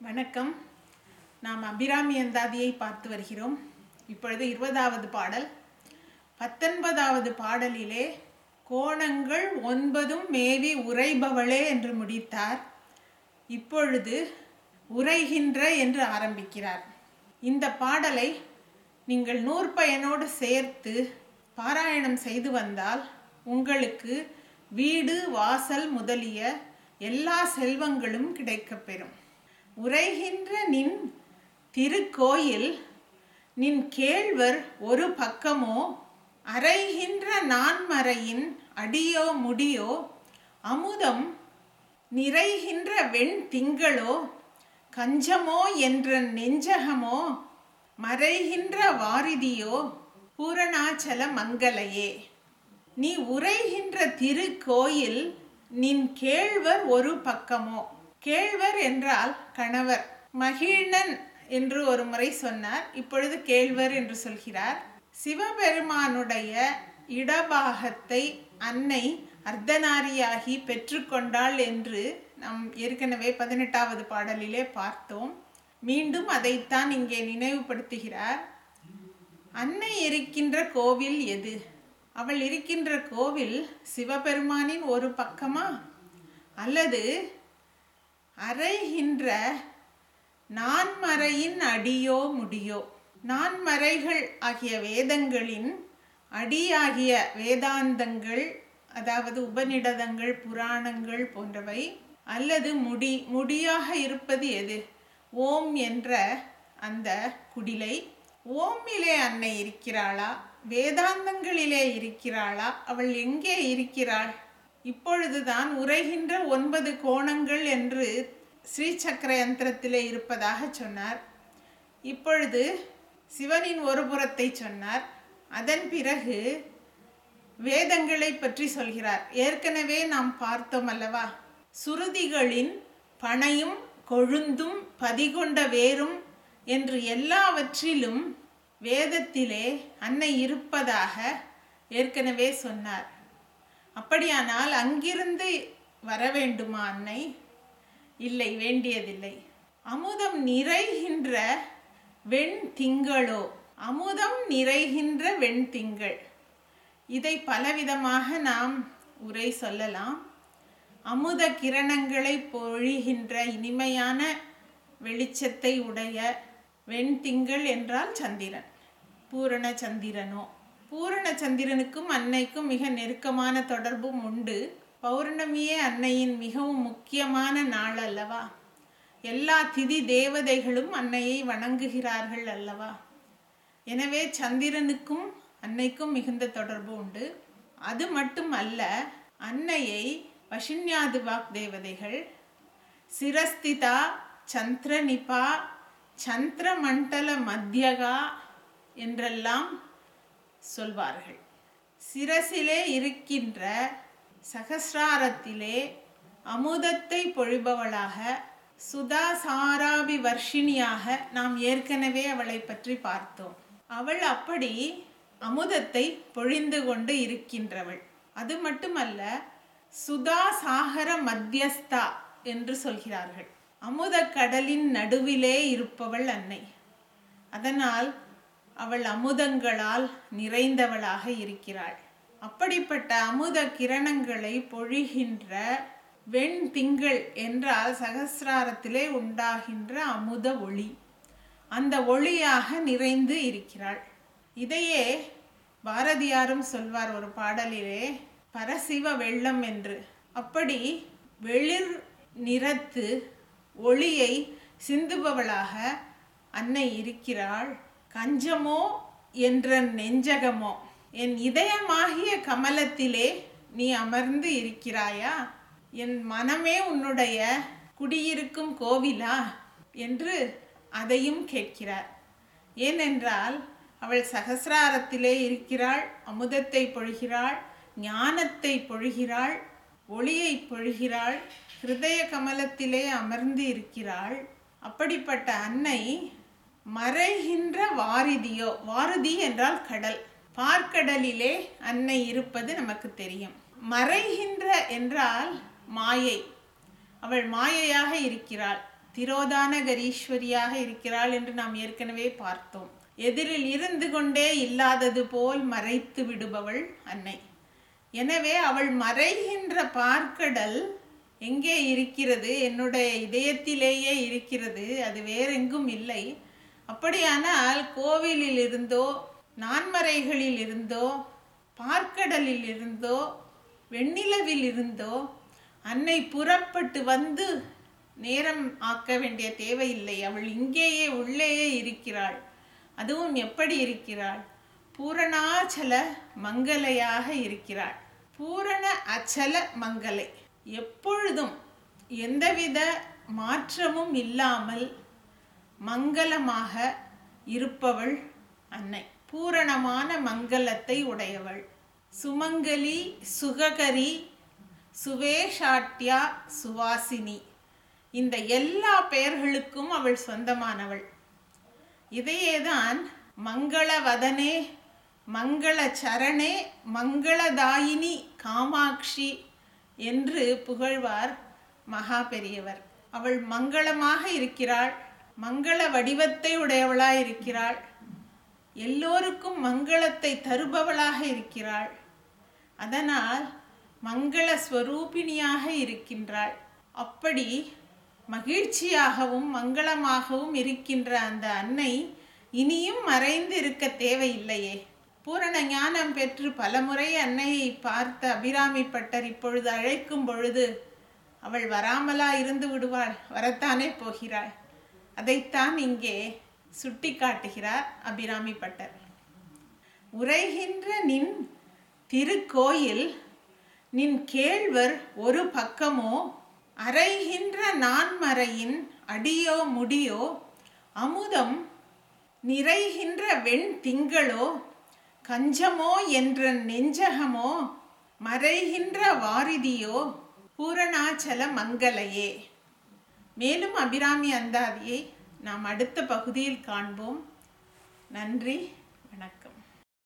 வணக்கம். நாம் அபிராமி அந்தாதியை பார்த்து வருகிறோம். இப்பொழுது இருபதாவது பாடல். பத்தொன்பதாவது பாடலிலே கோணங்கள் ஒன்பதும் மேவி உரைபவளே என்று முடித்தார். இப்பொழுது உரைகின்ற என்று ஆரம்பிக்கிறார். இந்த பாடலை நீங்கள் நூற்பயனோடு சேர்த்து பாராயணம் செய்து வந்தால் உங்களுக்கு வீடு வாசல் முதலிய எல்லா செல்வங்களும் கிடைக்கப்பெறும். உரைகின்ற நின் திருக்கோயில் நின் கேழ்வர் ஒரு பக்கமோ அரைகின்ற நான்மறையின் அடியோ முடியோ அமுதம் நிறைகின்ற வெண் திங்களோ கஞ்சமோ என்ற நெஞ்சகமோ மறைகின்ற வாரிதியோ பூரணாச்சல மங்கலையே நீ உரைகின்ற திருக்கோயில் நின் கேழ்வர் ஒரு பக்கமோ. கேழ்வர் என்றால் கணவர். மகிழ்நன் என்று ஒரு முறை சொன்னார். இப்பொழுது கேழ்வர் என்று சொல்கிறார். சிவபெருமானுடைய இடபாகத்தை அன்னை அர்த்தநாரியாகி பெற்றுக்கொண்டாள் என்று நாம் ஏற்கனவே பதினெட்டாவது பாடலிலே பார்த்தோம். மீண்டும் அதைத்தான் இங்கே நினைவுபடுத்துகிறார். அன்னை இருக்கின்ற கோவில் எது? அவள் இருக்கின்ற கோவில் சிவபெருமானின் ஒரு பக்கமா? அல்லது அறைகின்ற நான்மறையின் அடியோ முடியோ? நான்மறைகள் ஆகிய வேதங்களின் அடியாகிய வேதாந்தங்கள் அதாவது உபநிடதங்கள் புராணங்கள் போன்றவை அல்லது முடி முடியாக இருப்பது எது? ஓம் என்ற அந்த குடிலை ஓமிலே அன்னை இருக்கிறாளா? வேதாந்தங்களிலே இருக்கிறாளா? அவள் எங்கே இருக்கிறாள்? இப்பொழுதுதான் உரைகின்ற ஒன்பது கோணங்கள் என்று ஸ்ரீசக்கர யந்திரத்திலே இருப்பதாக சொன்னார். இப்பொழுது சிவனின் ஒரு புறத்தை சொன்னார். அதன் பிறகு வேதங்களை பற்றி சொல்கிறார். ஏற்கனவே நாம் பார்த்தோம் அல்லவா? சுருதிகளின் பனையும் கொழுந்தும் பதிகொண்ட வேரும் என்று எல்லாவற்றிலும் வேதத்திலே அன்னை இருப்பதாக ஏற்கனவே சொன்னார். அப்படியானால் அங்கிருந்து வர வேண்டுமா அன்னை? இல்லை வேண்டியதில்லை. அமுதம் நிறைகின்ற வெண் திங்களோ? அமுதம் நிறைகின்ற வெண் திங்கள். இதை பலவிதமாக நாம் உரை சொல்லலாம். அமுத கிரணங்களை பொழிகின்ற இனிமையான வெளிச்சத்தை உடைய வெண் திங்கள் என்றால் சந்திரன் பூரண சந்திரனோ? பூரண சந்திரனுக்கும் அன்னைக்கும் மிக நெருக்கமான தொடர்பும் உண்டு. பௌர்ணமியே அன்னையின் மிகவும் முக்கியமான நாள் அல்லவா? எல்லா திதி தேவதைகளும் அன்னையை வணங்குகிறார்கள் அல்லவா? எனவே சந்திரனுக்கும் அன்னைக்கும் மிகுந்த தொடர்பு உண்டு. அது மட்டும் அல்ல அன்னையை வஷின்யாது வாக் தேவதைகள் சிரஸ்திதா சந்திரனிபா சந்திரமண்டல மத்தியகா என்றெல்லாம் சொல்வார்கள். சிரசிலே இருக்கின்ற சகசிராரத்திலே அமுதத்தை பொழிபவளாக சுதா சாராபி வர்ஷினியாக நாம் ஏற்கனவே அவளை பற்றி பார்த்தோம். அவள் அப்படி அமுதத்தை பொழிந்து கொண்டு இருக்கின்றவள். அது மட்டுமல்ல சுதா சாகர மத்தியஸ்தா என்று சொல்கிறார்கள். அமுத கடலின் நடுவிலே இருப்பவள் அன்னை. அதனால் அவள் அமுதங்களால் நிறைந்தவளாக இருக்கிறாள். அப்படிப்பட்ட அமுத கிரணங்களை பொழிகின்ற வெண் திங்கள் என்றால் சகசிராரத்திலே உண்டாகின்ற அமுத ஒளி. அந்த ஒளியாக நிறைந்து இருக்கிறாள். இதையே பாரதியாரும் சொல்வார் ஒரு பாடலிலே பரசிவ வெள்ளம் என்று. அப்படி வெளிர் நிறத்து ஒளியை சிந்துபவளாக அன்னை இருக்கிறாள். கஞ்சமோ என்ற நெஞ்சகமோ? என் இதயமாகிய கமலத்திலே நீ அமர்ந்து இருக்கிறாயா? என் மனமே உன்னுடைய குடியிருக்கும் கோவிலா? என்று அதையும் கேட்கிறார். ஏனென்றால் அவள் சகசிராரத்திலே இருக்கிறாள் அமுதத்தை பொழிகிறாள் ஞானத்தை பொழிகிறாள் ஒளியை பொழிகிறாள் ஹிருதய கமலத்திலே அமர்ந்து இருக்கிறாள். அப்படிப்பட்ட அன்னை மறைகின்ற வாரிதியோ வாரதி என்றால் கடல். பார்க்கடலிலே அன்னை இருப்பது நமக்கு தெரியும். மறைகின்ற என்றால் மாயை. அவள் மாயையாக இருக்கிறாள். திரோதானகரீஸ்வரியாக இருக்கிறாள் என்று நாம் ஏற்கனவே பார்த்தோம். எதிரில் இருந்து கொண்டே இல்லாதது போல் மறைத்து விடுபவள் அன்னை. எனவே அவள் மறைகின்ற பார்க்கடல் எங்கே இருக்கிறது? என்னுடைய இதயத்திலேயே இருக்கிறது. அது வேறெங்கும் இல்லை. அப்படியானால் கோவிலில் இருந்தோ நான்மறைகளில் இருந்தோ பார்க்கடலில் இருந்தோ வெண்ணிலவில் இருந்தோ அன்னை புறப்பட்டு வந்து நேரம் ஆக்க வேண்டிய தேவையில்லை. அவள் இங்கேயே உள்ளேயே இருக்கிறாள். அதுவும் எப்படி இருக்கிறாள்? பூரணாச்சல மங்கலையாக இருக்கிறாள். பூரண அச்சல மங்கலை. எப்பொழுதும் எந்தவித மாற்றமும் இல்லாமல் மங்களமாக இருப்பவள் அன்னை. பூரணமான மங்களத்தை உடையவள். சுமங்கலி சுககரி சுவேஷாட்யா சுவாசினி. இந்த எல்லா பெயர்களுக்கும் அவள் சொந்தமானவள். இதையேதான் மங்களவதனே மங்கள சரணே மங்களதாயினி காமாட்சி என்று புகழ்வார் மகா பெரியவர். அவள் மங்களமாக இருக்கிறாள். மங்கள வடிவத்தை உடையவளாய் இருக்கிறாள். எல்லோருக்கும் மங்களத்தை தருபவளாக இருக்கிறாள். அதனால் மங்கள ஸ்வரூபிணியாக இருக்கின்றாள். அப்படி மகிழ்ச்சியாகவும் மங்களமாகவும் இருக்கின்ற அந்த அன்னை இனியும் மறைந்து இருக்க தேவையில்லையே. பூரண ஞானம் பெற்று பலமுறை அன்னையை பார்த்த அபிராமி பட்டர் இப்பொழுது அழைக்கும் பொழுது அவள் வராமலா இருந்து விடுவாள். வரத்தானே போகிறாள். அதைத்தான் இங்கே சுட்டி காட்டுகிறார் அபிராமி பட்டர். உரைகின்ற நின் திருக்கோயில் நின் கேழ்வர் ஒரு பக்கமோ அறைகின்ற நான்மறையின் அடியோ முடியோ அமுதம் நிறைகின்ற வெண் திங்களோ கஞ்சமோ என்ற நெஞ்சகமோ மறைகின்ற வாரிதியோ பூரணாச்சல மங்கலையே மேலும் அபிராமி அந்தாதியை நாம் அடுத்த பகுதியில் காண்போம். நன்றி.